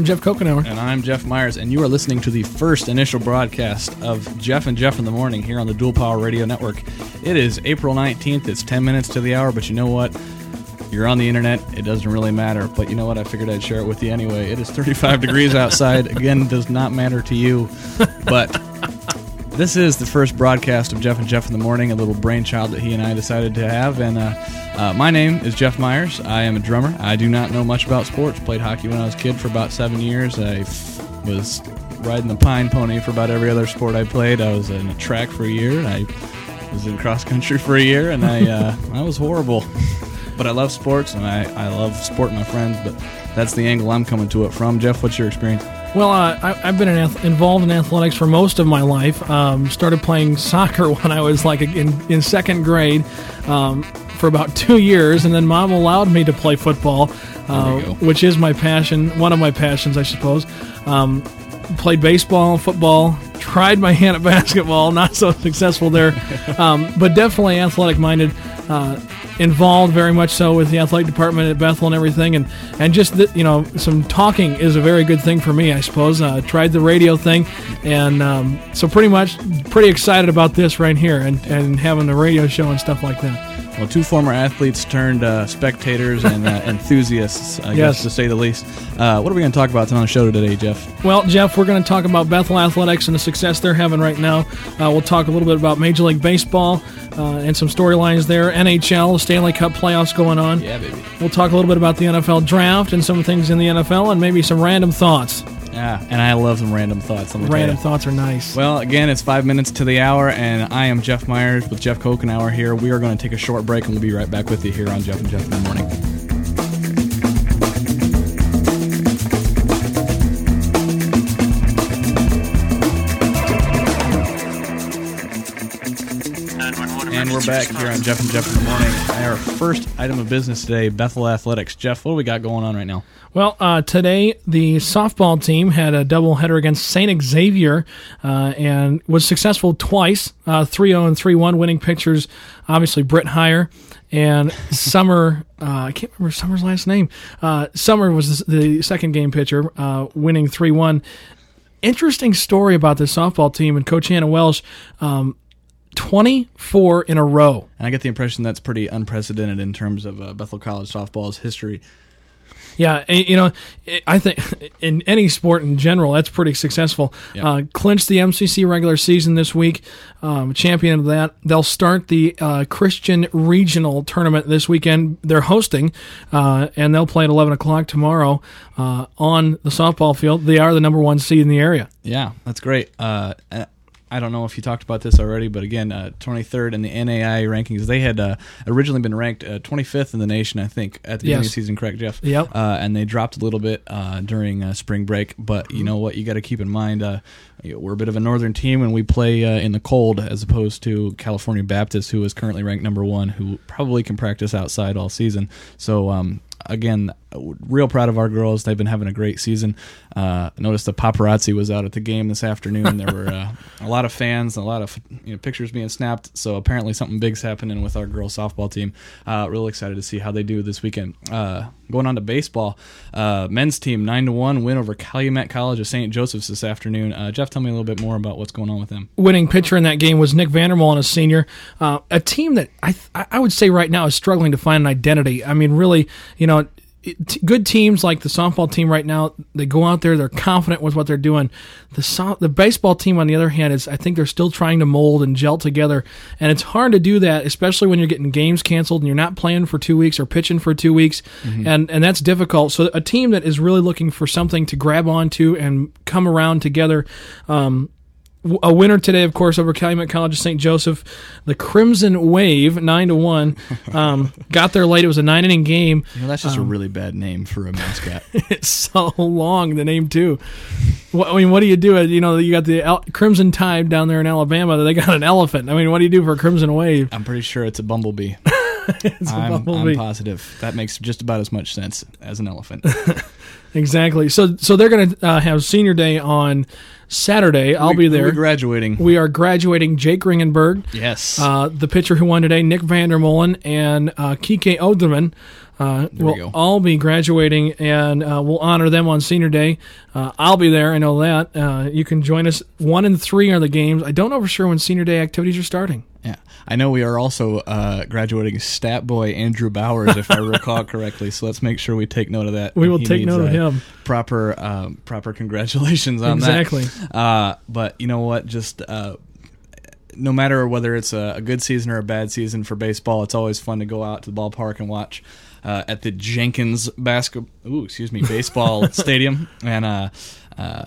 I'm Jeff Kokenauer. And I'm Jeff Myers, and you are listening to the first initial broadcast of Jeff and Jeff in the Morning here on the Dual Power Radio Network. It is April 19th. It's 10 minutes to the hour, but you know what? You're on the internet. It doesn't really matter. But you know what? I figured I'd share it with you anyway. It is 35 degrees outside. Again, does not matter to you. But this is the first broadcast of Jeff and Jeff in the Morning, a little brainchild that he and I decided to have. And uh, uh, my name is Jeff Myers. I am a drummer. I do not know much about sports. Played hockey when I was a kid for about seven years. I was riding the pine pony for about every other sport I played. I was in a track for a year. I was in cross country for a year, and I uh, I was horrible. But I love sports, and I, I love sporting my friends. But that's the angle I'm coming to it from. Jeff, what's your experience? Well, uh, I, have been in ath- involved in athletics for most of my life. Um, started playing soccer when I was like in, in second grade um, for about two years, and then mom allowed me to play football, uh, which is my passion, one of my passions, I suppose. Um, played baseball, football, tried my hand at basketball, not so successful there, um, but definitely athletic minded. Uh, involved very much so with the athletic department at Bethel and everything, and and just the, you know some talking is a very good thing for me, I suppose. Uh, tried the radio thing, and um, so pretty much pretty excited about this right here, and and having the radio show and stuff like that. Well, two former athletes turned uh, spectators and uh, enthusiasts, I yes. guess to say the least. Uh, what are we going to talk about tonight on the show today, Jeff? Well, Jeff, we're going to talk about Bethel Athletics and the success they're having right now. Uh, we'll talk a little bit about Major League Baseball uh, and some storylines there. NHL, Stanley Cup playoffs going on. Yeah, baby. We'll talk a little bit about the NFL draft and some things in the NFL and maybe some random thoughts. Yeah, and I love some random thoughts. Random thoughts are nice. Well, again, it's five minutes to the hour, and I am Jeff Myers with Jeff Kokenauer here. We are going to take a short break, and we'll be right back with you here on Jeff and Jeff in the Morning. Back here on Jeff and Jeff in the morning. Our first item of business today, Bethel Athletics. Jeff, what do we got going on right now? Well, uh, today the softball team had a doubleheader against St. Xavier uh, and was successful twice, uh, 3 0 and 3 1, winning pitchers, obviously Britt Heyer and Summer. Uh, I can't remember Summer's last name. Uh, Summer was the second game pitcher, uh, winning 3 1 interesting story about this softball team and Coach Hannah Welsh. Um, 24 in a row. And I get the impression that's pretty unprecedented in terms of uh, Bethel College softball's history. Yeah, you know, I think in any sport in general, that's pretty successful. Yeah. Uh, clinched the MCC regular season this week, um, champion of that. They'll start the uh, Christian Regional Tournament this weekend. They're hosting, uh, and they'll play at 11 o'clock tomorrow uh, on the softball field. They are the number one seed in the area. Yeah, that's great. I don't know if you talked about this already, but again, uh, 23rd in the NAI rankings. They had uh, originally been ranked uh, 25th in the nation, I think, at the beginning of the season. Correct, Jeff? Yep. Uh, and they dropped a little bit uh, during uh, spring break. But you know what? You got to keep in mind we're a bit of a northern team, and we play in the cold as opposed to California Baptist, who is currently ranked number one, who probably can practice outside all season. So um, again, real proud of our girls. They've been having a great season. Uh, noticed the paparazzi was out at the game this afternoon. There were uh, a lot of fans, a lot of you know, pictures being snapped. So apparently something big's happening with our girls softball team. Uh, real excited to see how they do this weekend. Uh, going on to baseball, uh, men's team nine to one win over Calumet College of St. Joseph's this afternoon. Uh, Jeff, tell me a little bit more about what's going on with them. Winning pitcher in that game was Nick Vandermolen, a senior. a team that I I would say right now is struggling to find an identity. I mean, really, you know, good teams like the softball team right now, they go out there, they're confident with what they're doing. The so- the baseball team, on the other hand, is I think they're still trying to mold and gel together, and it's hard to do that, especially when you're getting games canceled and you're not playing for two weeks or pitching for two weeks, mm-hmm. and and that's difficult. So a team that is really looking for something to grab onto and come around together. Um, a winner today, of course, over Calumet College of St. Joseph. The Crimson Wave, nine to one, um, got there late. It was a nine inning game. You know, that's just um, a really bad name for a mascot. it's so long, the name too. What, I mean, what do you do? You know, you got the El- Crimson Tide down there in Alabama. They got an elephant. I mean, what do you do for a Crimson Wave? I'm pretty sure it's a bumblebee. it's I'm, a bumblebee. I'm positive that makes just about as much sense as an elephant. exactly. So, so they're going to uh, have senior day on Saturday. I'll we, be there. We're graduating. We are graduating Jake Ringenberg. Yes. Uh, the pitcher who won today, Nick Vandermolen, and uh, Kike Oderman. Uh, we will go. all be graduating, and uh, we'll honor them on senior day. Uh, I'll be there. I know that. Uh, you can join us. One and three are the games. I don't know for sure when senior day activities are starting. Yeah, I know we are also uh, graduating Stat Boy Andrew Bowers, if I recall correctly. So let's make sure we take note of that. We will take note of uh, him. Proper, um, proper congratulations on that. Exactly. that. Uh, but you know what? Just uh, no matter whether it's a good season or a bad season for baseball, it's always fun to go out to the ballpark and watch. Uh, at the Jenkins basketball, ooh, excuse me, baseball stadium, and uh, uh,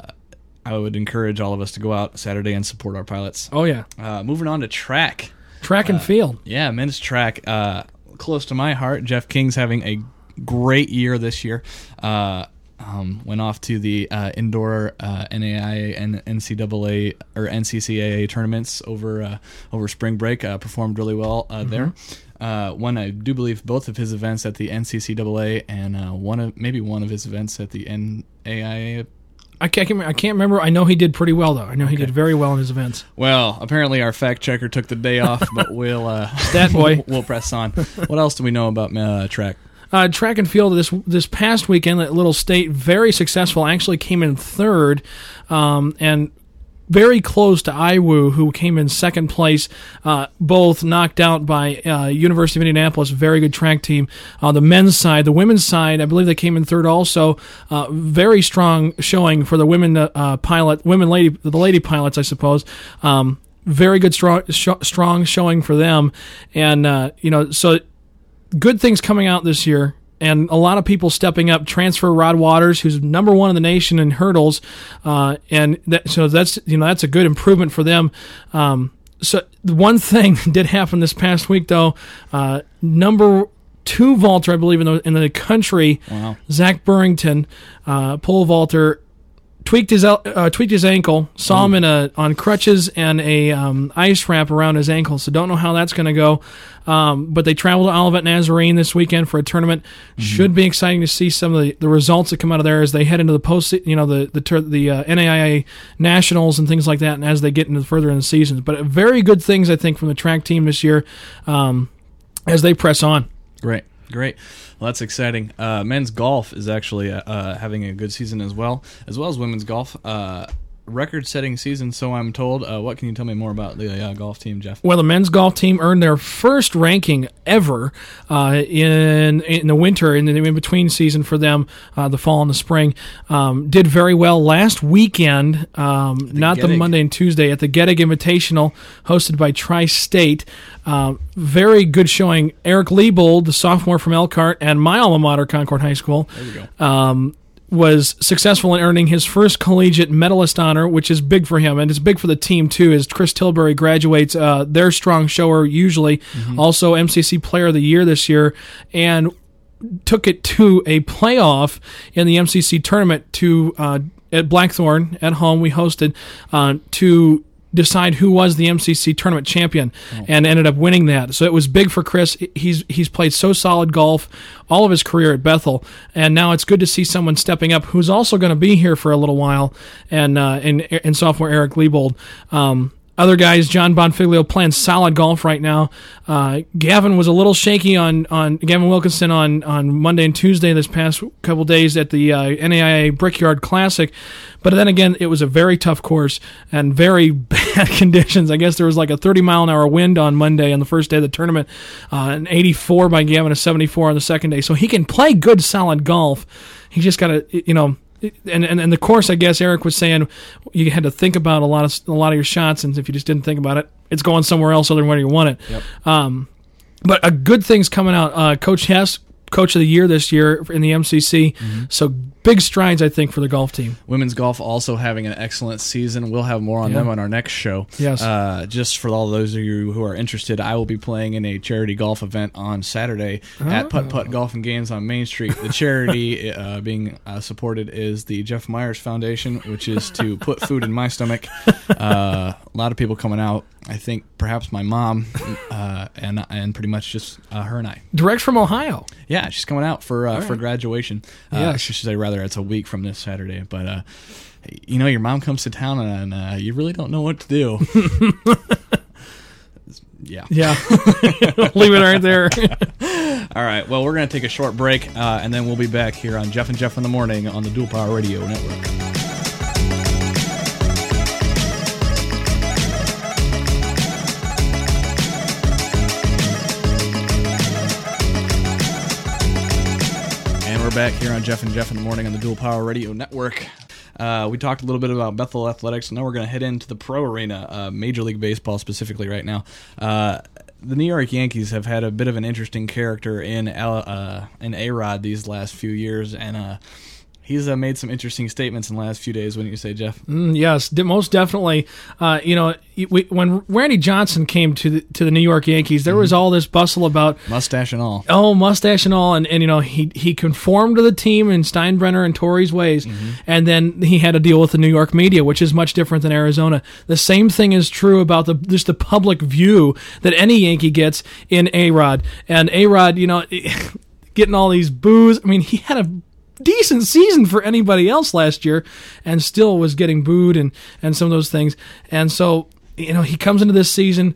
I would encourage all of us to go out Saturday and support our pilots. Oh yeah, Uh, moving on to track. track and field. Yeah, men's track. Uh, close to my heart. Jeff King's having a great year this year. Uh, um, went off to the uh, indoor uh, NAIA and NCAA or NCCAA tournaments over uh, over spring break. Uh, performed really well uh, there. Uh, won, I do believe, both of his events at the NCCAA and uh, one of maybe one of his events at the NAIA I can't, I can't remember. I know he did pretty well though. I know he did very well in his events. Well, apparently our fact checker took the day off, but we'll uh, Stat boy. we'll press on. What else do we know about uh, track? Uh, track and field this this past weekend at Little State very successful. Actually came in third, um, and very close to IWU, who came in second place. Uh, both knocked out by uh, University of Indianapolis, very good track team. On the men's side, the women's side, I believe they came in third also. Uh, very strong showing for the women uh, pilot, women lady, the lady pilots, I suppose. Um, very good strong sh- strong showing for them, and uh, you know so good things coming out this year and a lot of people stepping up. Transfer Rod Waters, who's number one in the nation in hurdles, uh, and that, so that's you know that's a good improvement for them. Um, so the one thing did happen this past week though. Uh, number two vaulter, I believe in the in the country, Wow. Zach Burrington, uh, pole vaulter. Tweaked his uh, tweaked his ankle. Saw him in a on crutches and a um, ice wrap around his ankle. So don't know how that's going to go. Um, but they travel to Olivet Nazarene this weekend for a tournament. Should be exciting to see some of the, the results that come out of there as they head into the post. You know the the tur- the uh, NAIA nationals and things like that, and as they get into further in the seasons. But very good things I think from the track team this year um, as they press on. Great, great. Well, that's exciting. Uh, men's golf is actually uh, uh, having a good season as well, as well as women's golf. Uh, record-setting season, so I'm told. Uh, what can you tell me more about the uh, golf team, Jeff? Well, the men's golf team earned their first ranking ever uh, in in the winter in the in between season for them, uh, the fall and the spring. Um, did very well last weekend, um, not the Monday and Tuesday at the Gettig Invitational, hosted by Tri State. Uh, very good showing. Eric Liebold, the sophomore from Elkhart, and my alma mater, Concord High School There we go. um, was successful in earning his first collegiate medalist honor, which is big for him, and it's big for the team too. As Chris Tilbury graduates, uh, their strong shower usually, also MCC Player of the Year this year, and took it to a playoff in the MCC tournament to uh, at Blackthorn at home. We hosted uh, to decide who was the MCC tournament champion, and ended up winning that. So it was big for Chris. He's he's played so solid golf all of his career at Bethel, and now it's good to see someone stepping up who's also going to be here for a little while, and uh, and and sophomore Eric Liebold. Um, other guys, John Bonfiglio playing solid golf right now. Uh, Gavin was a little shaky on, on Gavin Wilkinson on, on Monday and Tuesday this past couple days at the uh, NAIA Brickyard Classic, but then again, it was a very tough course and very bad conditions. I guess there was like a 30 mile an hour wind on Monday on the first day of the tournament, uh, an 84 by Gavin, a 74 on the second day. So he can play good, solid golf. He just got to, you know, and, and and the course, I guess Eric was saying you had to think about a lot of a lot of your shots, and if you just didn't think about it, it's going somewhere else other than where you want it. Yep. Um, but a good thing's coming out. Uh, Coach Hess, Coach of the Year this year in the MCC. So big strides, I think, for the golf team. Women's golf also having an excellent season. We'll have more on Yeah. them on our next show. Yes. Uh, just for all those of you who are interested, I will be playing in a charity golf event on Saturday at Putt Putt Golf and Games on Main Street. The charity uh, being uh, supported is the Jeff Myers Foundation, which is to put food in my stomach. Uh, a lot of people coming out. I think perhaps my mom uh, and and pretty much just uh, her and I. Direct from Ohio. Yeah, she's coming out for uh, for graduation. Uh. I should say rather it's a week from this Saturday. But uh, you know, your mom comes to town and uh, you really don't know what to do. Yeah. Yeah, leave it right there. All right. Well, we're going to take a short break, uh, and then we'll be back here on Jeff and Jeff in the morning on the Dual Power Radio Network. Back here on Jeff and Jeff in the morning on the Dual Power Radio Network. Uh, we talked a little bit about Bethel athletics, and now we're going to head into the pro arena, uh, Major League Baseball specifically right now. Uh, the New York Yankees have had a bit of an interesting character in uh, in A Rod these last few years, and uh, he's uh, made some interesting statements in the last few days. Wouldn't you say, Jeff? Mm, yes, most definitely. Uh, you know, we, when Randy Johnson came to the, to the New York Yankees, there was all this bustle about Mustache and all. oh mustache and all, and, and you know he he conformed to the team in Steinbrenner and Torre's ways, and then he had to deal with the New York media, which is much different than Arizona. The same thing is true about the just the public view that any Yankee gets in A Rod, and A Rod, you know, getting all these boos. I mean, he had a decent season for anybody else last year and still was getting booed and and some of those things. And so you know he comes into this season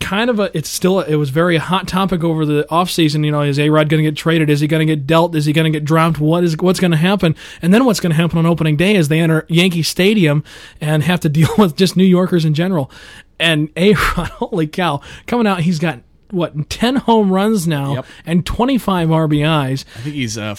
kind of a it's still it was very hot topic over the offseason. You know is A-Rod going to get traded? Is he going to get dealt? Is he going to get dropped? What is what's going to happen? And then what's going to happen on opening day is they enter Yankee Stadium and have to deal with just New Yorkers in general. And A-Rod holy cow coming out he's got what 10 home runs now Yep. and 25 RBIs I think he's uh,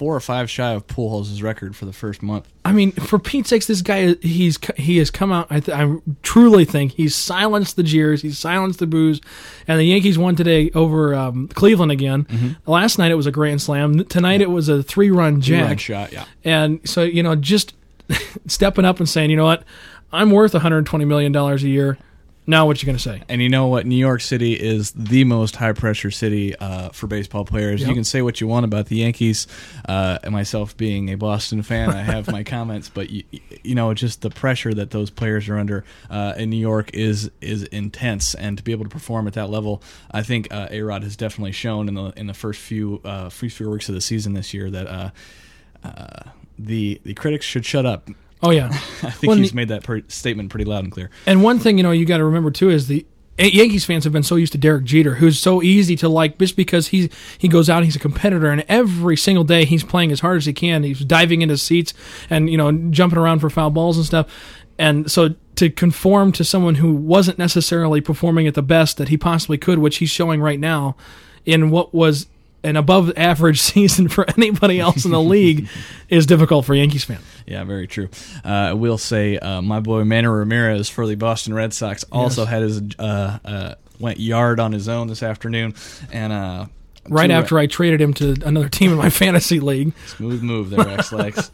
four or five shy of Pujols' record for the first month. I mean, for Pete's sakes, this guy he's he has come out. I, th- I truly think he's silenced the jeers, he's silenced the boos, and the Yankees won today over um, Cleveland again. Mm-hmm. Last night it was a grand slam. Tonight it was a three-run jack. shot, yeah. And so you know, just stepping up and saying, you know what, I'm worth 120 million dollars a year. Now, what you going to say? And you know what? New York City is the most high pressure city uh, for baseball players. Yep. You can say what you want about the Yankees. Uh, and myself being a Boston fan, I have my comments, but you, you know, just the pressure that those players are under uh, in New York is is intense. And to be able to perform at that level, I think uh, A Rod has definitely shown in the in the first few uh, first few weeks of the season this year that. Uh, uh, the the critics should shut up. Oh yeah, I think Well, he's and- made that per- statement pretty loud and clear. And one thing you know you got to remember too is the Yankees fans have been so used to Derek Jeter, who's so easy to like just because he he goes out, he's a competitor, and every single day he's playing as hard as he can. He's diving into seats and you know jumping around for foul balls and stuff. And so to conform to someone who wasn't necessarily performing at the best that he possibly could, which he's showing right now, in what was an above average season for anybody else in the league, is difficult for Yankees fan. Yeah, very true. Uh, I will say, uh, my boy Manny Ramirez for the Boston Red Sox also had his uh, uh, went yard on his own this afternoon, and uh, Right after I traded him to another team in my fantasy league. smooth move there, Ex-Lax.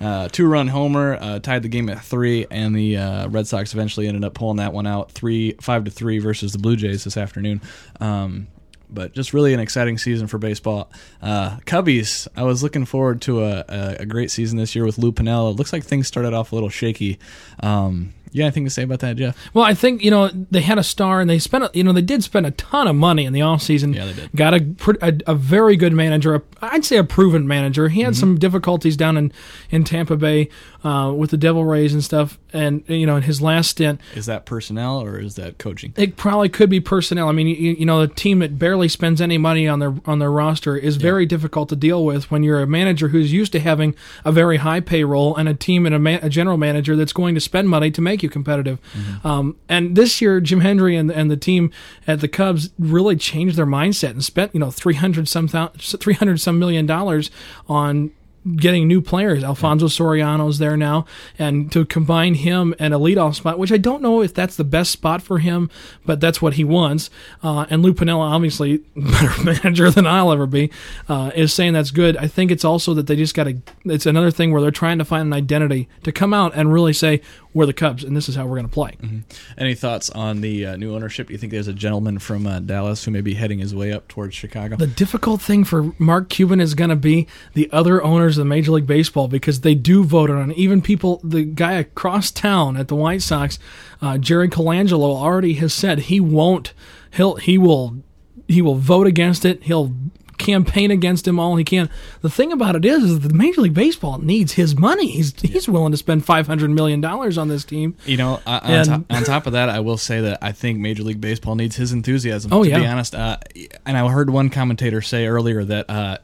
uh, two run homer uh, tied the game at three, and the uh, Red Sox eventually ended up pulling that one out three five to three versus the Blue Jays this afternoon. Um, but just really an exciting season for baseball. Uh, Cubbies, I was looking forward to a, a, a great season this year with Lou Piniella. It looks like things started off a little shaky. Um, you got anything to say about that, Jeff? Well, I think you know they had a star, and they spent a- you know they did spend a ton of money in the offseason. Yeah, they did. Got a a, a very good manager. A, I'd say a proven manager. He had Mm-hmm. some difficulties down in in Tampa Bay uh, with the Devil Rays and stuff, and you know in his last stint. Is that personnel or is that coaching? It probably could be personnel. I mean, you, you know, a team that barely spends any money on their on their roster is very difficult to deal with when you're a manager who's used to having a very high payroll and a team and a, man, a general manager that's going to spend money to make you competitive. Um, and this year, Jim Hendry and and the team at the Cubs really changed their mindset and spent you know three hundred some three hundred some million dollars on getting new players. Alfonso Soriano's there now, and to combine him and a leadoff spot, which I don't know if that's the best spot for him, but that's what he wants. Uh, and Lou Piniella, obviously better manager than I'll ever be, uh, is saying that's good. I think it's also that they just got to. It's another thing where they're trying to find an identity to come out and really say we're the Cubs and this is how we're going to play. Any thoughts on the uh, new ownership? Do you think there's a gentleman from uh, Dallas who may be heading his way up towards Chicago? The difficult thing for Mark Cuban is going to be the other owners of Major League Baseball because they do vote on it. Even people, the guy across town at the White Sox, uh, Jerry Colangelo, already has said he won't. He'll he will he will vote against it. He'll campaign against him all he can. The thing about it is, is that Major League Baseball needs his money. He's he's willing to spend five hundred million dollars on this team. You know, uh, on, And- top, on top of that, I will say that I think Major League Baseball needs his enthusiasm. Oh, to yeah. be honest, uh, and I heard one commentator say earlier that uh,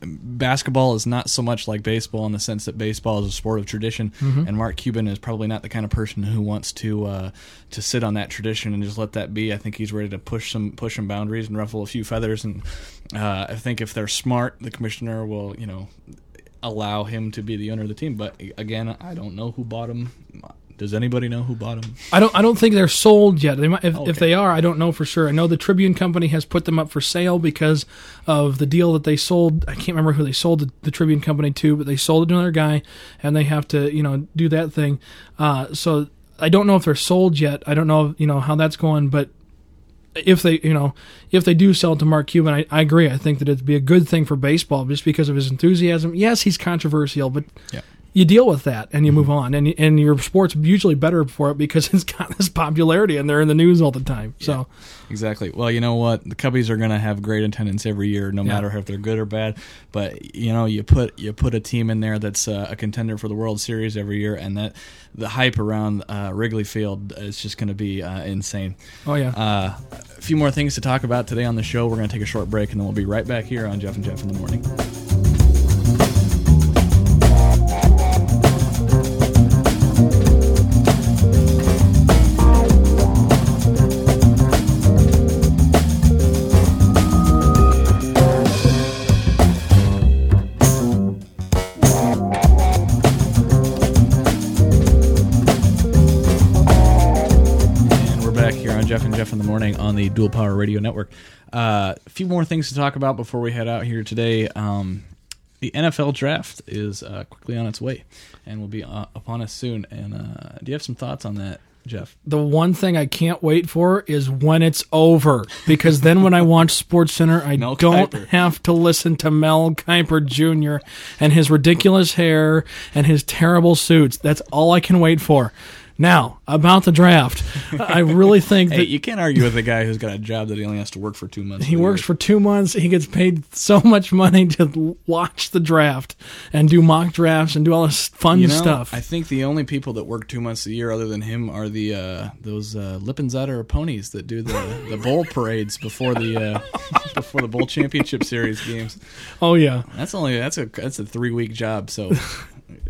basketball is not so much like baseball in the sense that baseball is a sport of tradition, Mm-hmm. and Mark Cuban is probably not the kind of person who wants to uh, to sit on that tradition and just let that be. I think he's ready to push some push some boundaries and ruffle a few feathers. And uh, I think if they're smart, the commissioner will you know allow him to be the owner of the team. But again, I don't know who bought him. Does anybody know who bought them? I don't I don't think they're sold yet. They might, if, Okay. if they are, I don't know for sure. I know the Tribune Company has put them up for sale because of the deal that they sold. I can't remember who they sold the, the Tribune Company to, but they sold it to another guy, and they have to you know do that thing. Uh, so I don't know if they're sold yet. I don't know you know how that's going, but if they you know if they do sell it to Mark Cuban, I, I agree. I think that it'd be a good thing for baseball just because of his enthusiasm. Yes, he's controversial, but Yeah. You deal with that and you move on, and and your sport's usually better for it because it's got this popularity and they're in the news all the time. So Exactly. Well, you know what? The Cubbies are going to have great attendance every year, no matter if they're good or bad. But you know, you put you put a team in there that's uh, a contender for the World Series every year, and that the hype around uh, Wrigley Field is just going to be uh, insane. oh yeah, Uh, a few more things to talk about today on the show. We're going to take a short break, and then we'll be right back here on Jeff and Jeff in the morning. Morning on the Dual Power Radio Network. Uh, a few more things to talk about before we head out here today. Um, the NFL draft is uh, quickly on its way and will be uh, upon us soon. And uh, do you have some thoughts on that, Jeff? the one thing I can't wait for is when it's over because then when I watch Sports Center, I Mel don't Kiper. have to listen to Mel Kiper Jr. and his ridiculous hair and his terrible suits. That's all I can wait for. Now about the draft, I really think Hey, that you can't argue with a guy who's got a job that he only has to work for two months. He works for two months. He gets paid so much money to watch the draft and do mock drafts and do all this fun you know, stuff. I think the only people that work two months a year, other than him, are the uh, those uh, Lippenzetter ponies that do the, the bowl parades before the uh, before the bowl championship series games. oh yeah, That's only that's a that's a three week job. So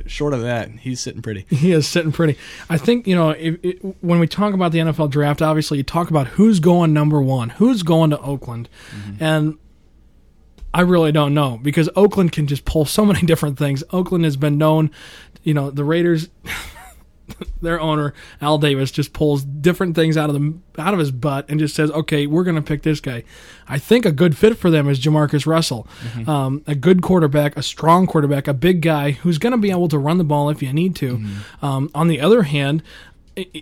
short of that, he's sitting pretty. he is sitting pretty. I think you know if, it, when we talk about the NFL draft, obviously you talk about who's going number one, who's going to Oakland, mm-hmm. and I really don't know because Oakland can just pull so many different things. Oakland has been known, you know, the Raiders. their owner Al Davis just pulls different things out of the out of his butt and just says, "Okay, we're going to pick this guy." I think a good fit for them is Jamarcus Russell, um, a good quarterback, a strong quarterback, a big guy who's going to be able to run the ball if you need to. Um, on the other hand.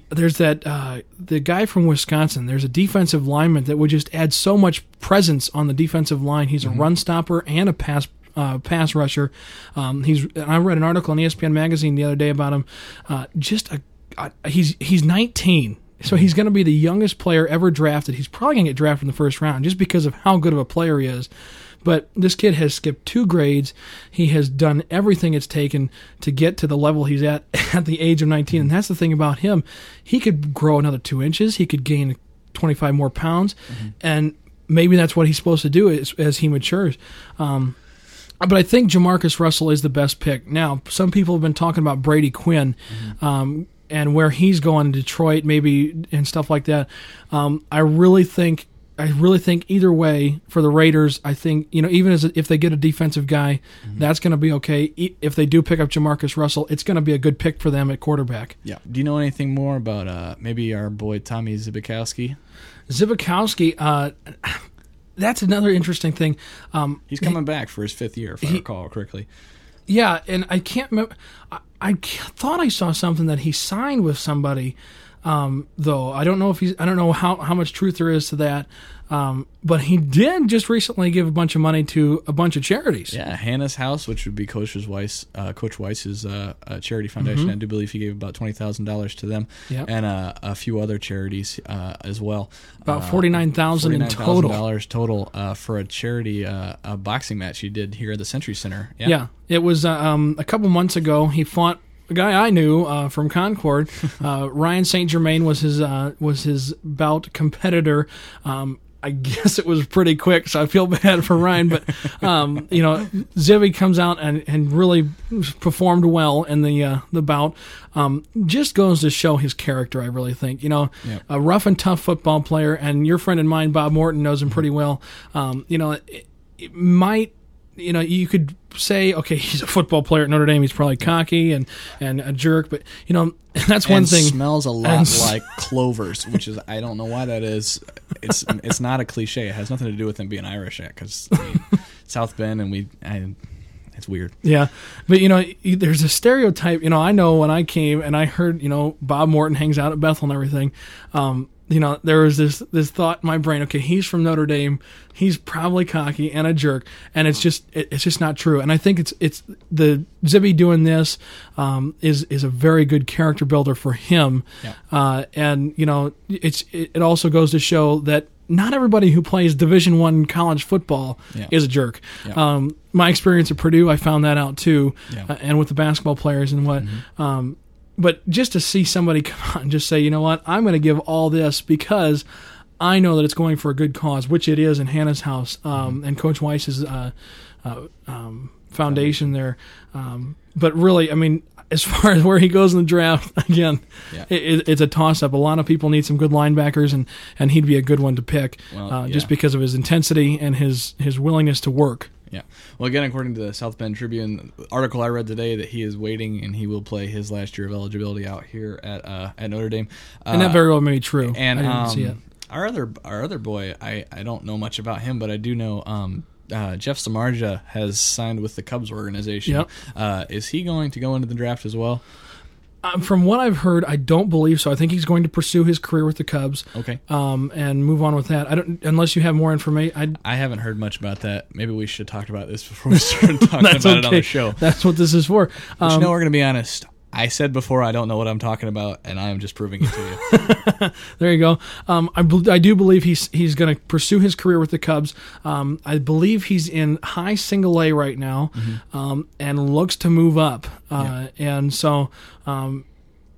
There's that uh, the guy from Wisconsin. There's a defensive lineman that would just add so much presence on the defensive line. He's a run stopper and a pass uh, pass rusher. Um, he's I read an article in ESPN magazine the other day about him. Uh, just a, a he's he's 19. So he's going to be the youngest player ever drafted. He's probably going to get drafted in the first round just because of how good of a player he is. But this kid has skipped two grades. He has done everything it's taken to get to the level he's at at the age of 19. And that's the thing about him. He could grow another two inches. He could gain 25 more pounds. And maybe that's what he's supposed to do as, as he matures. Um, but I think Jamarcus Russell is the best pick. Now, some people have been talking about Brady Quinn um, and where he's going to Detroit, maybe and stuff like that. Um, I really think. I really think either way for the Raiders, I think you know even as if they get a defensive guy, that's going to be okay. If they do pick up Jamarcus Russell, it's going to be a good pick for them at quarterback. Yeah. Do you know anything more about uh, maybe our boy Tommy Zbikowski? Zbikowski, uh, that's another interesting thing. Um, He's coming back for his fifth year, if I recall correctly. Yeah, and I can't remember. I, I thought I saw something that he signed with somebody Um, though I don't know if he's I don't know how how much truth there is to that. Um, but he did just recently give a bunch of money to a bunch of charities. Yeah, Hannah's House, which would be Coach Weis, uh, Coach Weis's uh, uh, charity foundation. I do believe he gave about twenty thousand dollars to them, Mm-hmm. Yep. and uh, a few other charities uh, as well. About Uh, 49,000 in total. dollars total uh, for a charity uh, a boxing match he did here at the Century Center. Yeah, Yeah, it was uh, um, a couple months ago. He fought a guy I knew uh, from Concord. Uh, Ryan Saint Germain was his uh, was his bout competitor. Um, I guess it was pretty quick, so I feel bad for Ryan. But um, you know, Zibby comes out and, and really performed well in the uh, the bout. Um, just goes to show his character. I really think you know, Yeah. a rough and tough football player, and your friend and mine, Bob Morton, knows him pretty well. Um, you know, it, it might you know, you could say, okay, he's a football player at Notre Dame. He's probably cocky and, and a jerk, but you know, that's one and thing. smells a lot like clovers, which is I don't know why that is. It's it's not a cliche. It has nothing to do with him being Irish, yet, because South Bend and we. I, it's weird. Yeah, but you know, there's a stereotype. You know, I know when I came and I heard, you know, Bob Morton hangs out at Bethel and everything. Um, you know, there was this this thought in my brain. Okay, he's from Notre Dame. He's probably cocky and a jerk, and it's just it, it's just not true. And I think it's it's the Zibby doing this um, is is a very good character builder for him. Yeah. Uh, and you know, it's it, it also goes to show that not everybody who plays Division One college football Yeah. is a jerk. Yeah. Um, my experience at Purdue, I found that out too, Yeah. Mm-hmm. uh, and with the basketball players and what. Um, but just to see somebody come out and just say, you know what, I'm going to give all this because I know that it's going for a good cause, which it is in Hannah's house um, Mm-hmm. and Coach Weis's uh, uh, um, foundation there. Um, but really, I mean, as far as where he goes in the draft, again, Yeah. it, it- it's a toss up. A lot of people need some good linebackers, and, and he'd be a good one to pick Well, uh, just because of his intensity and his, his willingness to work. Yeah. Well, again, according to the South Bend Tribune article I read today, that he is waiting and he will play his last year of eligibility out here at uh, at Notre Dame. Uh, And that very well may be true. and I didn't um, see it. our other our other boy, I I don't know much about him, but I do know. Um, uh, Jeff Samardzija has signed with the Cubs organization. Yep. Uh, is he going to go into the draft as well? Um, from what I've heard, I don't believe so. I think he's going to pursue his career with the Cubs Okay. um, and move on with that. I don't unless you have more information. I I haven't heard much about that. Maybe we should talk about this before we start talking about that's it on the show. That's what this is for. But you Um, know, we're going to be honest. I said before I don't know what I'm talking about, and I am just proving it to you. There you go. Um, I, I do believe he's he's going to pursue his career with the Cubs. Um, I believe he's in high single A right now, um, and looks to move up. Uh, And so, um,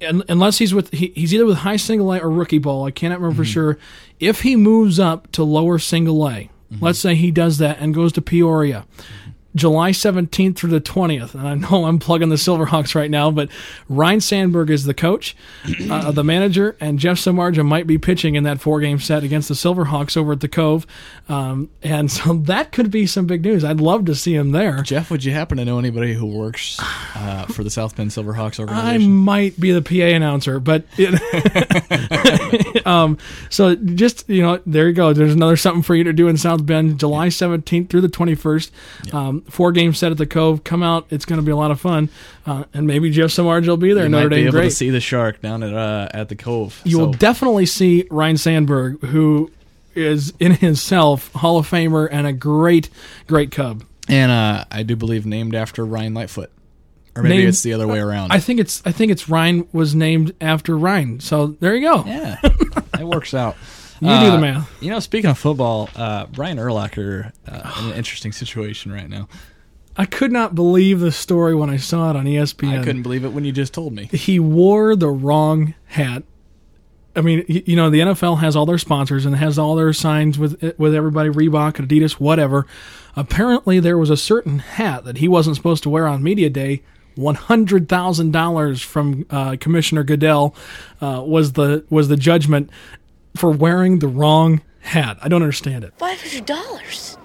un unless he's with he, he's either with high single A or rookie ball. I cannot remember for sure. If he moves up to lower single A, let's say he does that and goes to Peoria. July 17th through the 20th. And I know I'm plugging the Silverhawks right now, but Ryne Sandberg is the coach, uh, the manager, and Jeff Samardzija might be pitching in that four game set against the Silverhawks over at the Cove. Um, and so that could be some big news. I'd love to see him there. Jeff, would you happen to know anybody who works uh, for the South Bend Silverhawks organization? I might be the PA announcer, but it, um, so just you know, there you go. There's another something for you to do in South Bend, July 17th through the 21st. Um, four game set at the Cove. Come out. It's going to be a lot of fun, uh, and maybe Jeff Samardzija will be there. you Notre might be Dame, able great. to see the shark down at uh, at the Cove. you will definitely see Ryne Sandberg, who is in himself Hall of Famer and a great, great Cub. and uh, I do believe named after Ryan Lightfoot, or maybe Named- it's the other way around. I think it's I think it's Ryan was named after Ryan. So there you go. yeah, it works out. You do the math. You know, speaking of football, uh, Brian Urlacher uh, in an interesting situation right now. I could not believe the story when I saw it on ESPN. I couldn't believe it when you just told me. He wore the wrong hat. I mean, you know, the NFL has all their sponsors and has all their signs with with everybody, Reebok, Adidas, whatever. Apparently, there was a certain hat that he wasn't supposed to wear on media day. One hundred thousand dollars from uh, Commissioner Goodell uh, was the was the judgment for wearing the wrong hat. I don't understand it. Five hundred dollars.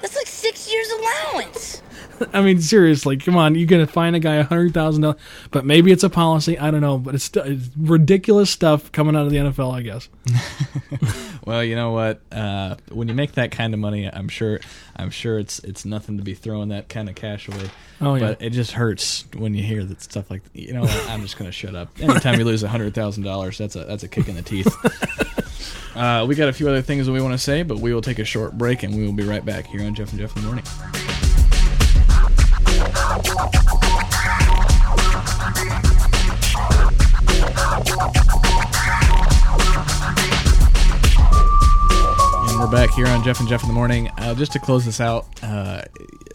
That's like six years allowance. I mean, seriously, come on. You're going to fine a guy a hundred thousand dollars, but maybe it's a policy. I don't know, but it's, it's ridiculous stuff coming out of the NFL. I guess. Well, you know what? Uh, when you make that kind of money, I'm sure, I'm sure it's it's nothing to be throwing that kind of cash away. Oh, yeah. But it just hurts when you hear that stuff like. You know, what? I'm just gonna shut up. Anytime you lose a hundred thousand dollars, that's a that's a kick in the teeth. uh, we got a few other things that we want to say, but we will take a short break and we will be right back here on Jeff and Jeff in the morning. Back here on Jeff and Jeff in the morning. Uh, just to close this out, uh,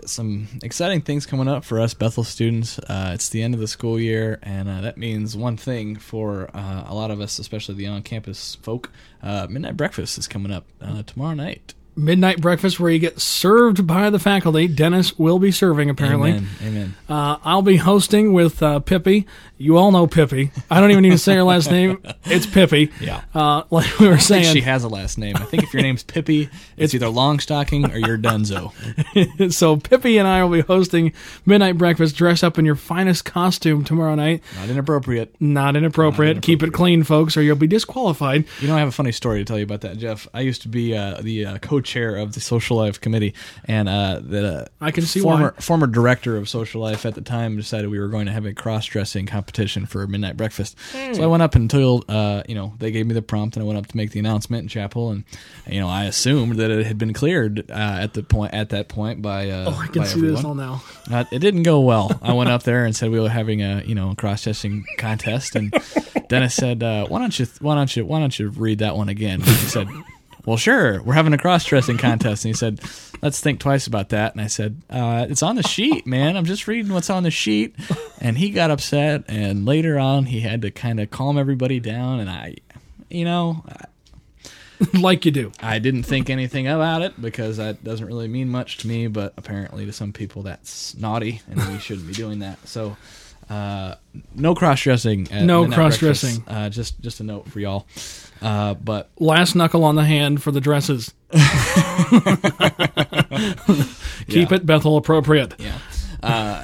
some exciting things coming up for us Bethel students. Uh, it's the end of the school year, and uh, that means one thing for uh, a lot of us, especially the on-campus folk. Uh, midnight breakfast is coming up tomorrow night. Midnight breakfast where you get served by the faculty. Dennis will be serving, apparently. Amen. Amen. Uh, I'll be hosting with uh, Pippi. You all know Pippi. I don't even need to say her last name. It's Pippi. Yeah. Uh, like we were saying, she has a last name. I think if your name's Pippi, it's either Longstocking or you're Dunzo. so Pippi and I will be hosting midnight breakfast. Dress up in your finest costume tomorrow night. Not inappropriate. Not inappropriate. Keep it clean, folks, or you'll be disqualified. You know, I have a funny story to tell you about that, Jeff. I used to be uh, the uh, co-chair of the Social Life Committee, and uh, the uh, I can see former why. former director of Social Life at the time decided we were going to have a cross-dressing competition for midnight breakfast. So I went up and told, uh, you know, they gave me the prompt, and I went up to make the announcement in chapel, and you know, I assumed that it had been cleared uh, at the point at that point by. Uh, Oh, I can by see this everyone. all now. Uh, it didn't go well. I went up there and said we were having a you know cross dressing contest, and Dennis said, uh, "Why don't you why don't you why don't you read that one again?" And he said, "Well, sure. We're having a cross dressing contest." And he said, "Let's think twice about that." And I said, uh, "It's on the sheet, man. I'm just reading what's on the sheet." And he got upset, and later on, he had to kind of calm everybody down. And I, you know, like you do. I didn't think anything about it because that doesn't really mean much to me, but apparently to some people that's naughty and we shouldn't be doing that. So, uh, no cross dressing. No cross-dressing. Uh, just just a note for y'all. Uh, but Last knuckle on the hand for the dresses. Keep Yeah. it Bethel appropriate. yeah, uh,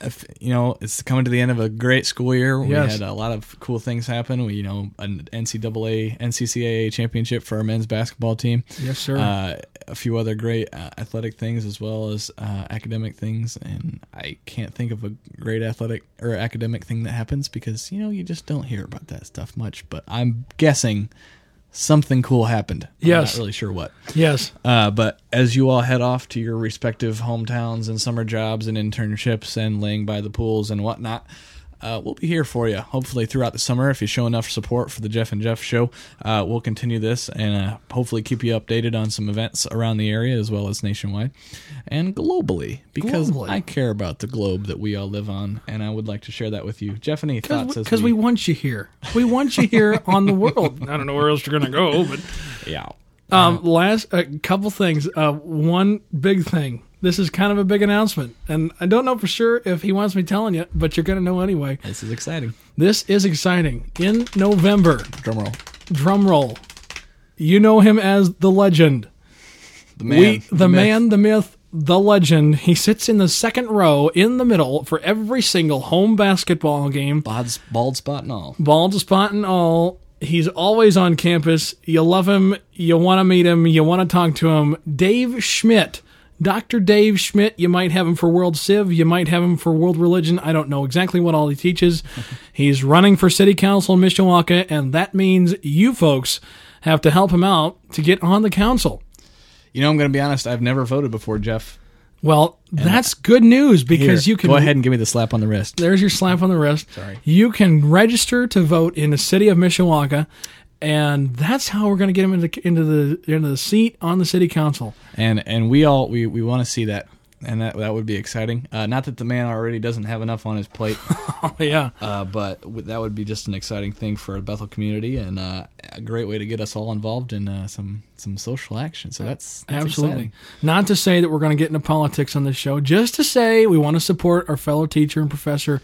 if, you know it's coming to the end of a great school year. We Yes. had a lot of cool things happen. We you know an NCAA NCCAA championship for our men's basketball team. Yes, sir. uh, a few other great uh, athletic things as well as uh, academic things and i can't think of a great athletic or academic thing that happens because you know you just don't hear about that stuff much but i'm guessing something cool happened Yes. i'm not really sure what yes. uh, but as you all head off to your respective hometowns and summer jobs and internships and laying by the pools and whatnot, uh, we'll be here for you. Hopefully throughout the summer, if you show enough support for the Jeff and Jeff show, uh, we'll continue this and uh, hopefully keep you updated on some events around the area as well as nationwide and globally because Globally. I care about the globe that we all live on and I would like to share that with you. Jeff, any thoughts? Because we want you here. We want you here on the world. I don't know where else you're going to go, but yeah. um, last a couple things. Uh, one big thing. This is kind of a big announcement, and I don't know for sure if he wants me telling you, but you're going to know anyway. This is exciting. This is exciting. In November, Drum roll. drum roll. You know him as the legend. The man. we, the, myth. man, the myth, the legend. He sits in the second row in the middle for every single home basketball game. Bald, bald spot and all. Bald spot and all. He's always on campus. You love him. You want to meet him. You want to talk to him. Dave Schmidt. Dr. Dave Schmidt. You might have him for World Civ. You might have him for World Religion. I don't know exactly what all he teaches. He's running for City Council in Mishawaka, and that means you folks have to help him out to get on the council. You know, I'm going to be honest. I've never voted before, Jeff. Well, that's good news because Here, you can go ahead and give me the slap on the wrist. There's your slap on the wrist. Sorry. You can register to vote in the city of Mishawaka, and that's how we're going to get him into into the into the seat on the city council. and and we all we, we want to see that and that that would be exciting uh, not that the man already doesn't have enough on his plate Oh yeah, uh, but w- that would be just an exciting thing for the bethel community and uh, a great way to get us all involved in uh, some some social action so that's, that's absolutely. exciting. Not to say that we're going to get into politics on this show, just to say we want to support our fellow teacher and professor.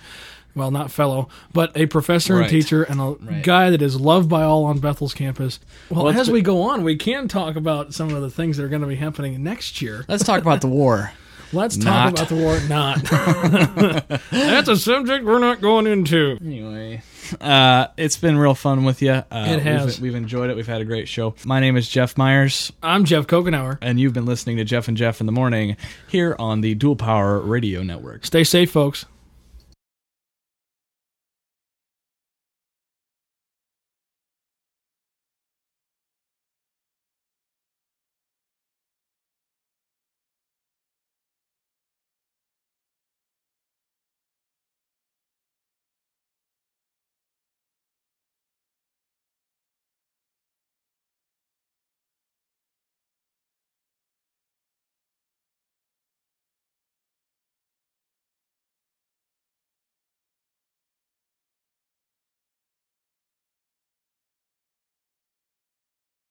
Well, not fellow, but a professor and Right. teacher and a Right. guy that is loved by all on Bethel's campus. Well, Well, it's as been- we go on, we can talk about some of the things that are going to be happening next year. let's talk about the war Let's talk Not. about the war. Not. That's a subject we're not going into. Anyway, uh, it's been real fun with you. Uh, It has. We've, we've enjoyed it. We've had a great show. My name is Jeff Myers, I'm Jeff Kokenauer. and you've been listening to Jeff and Jeff in the Morning here on the Dual Power Radio Network. Stay safe, folks.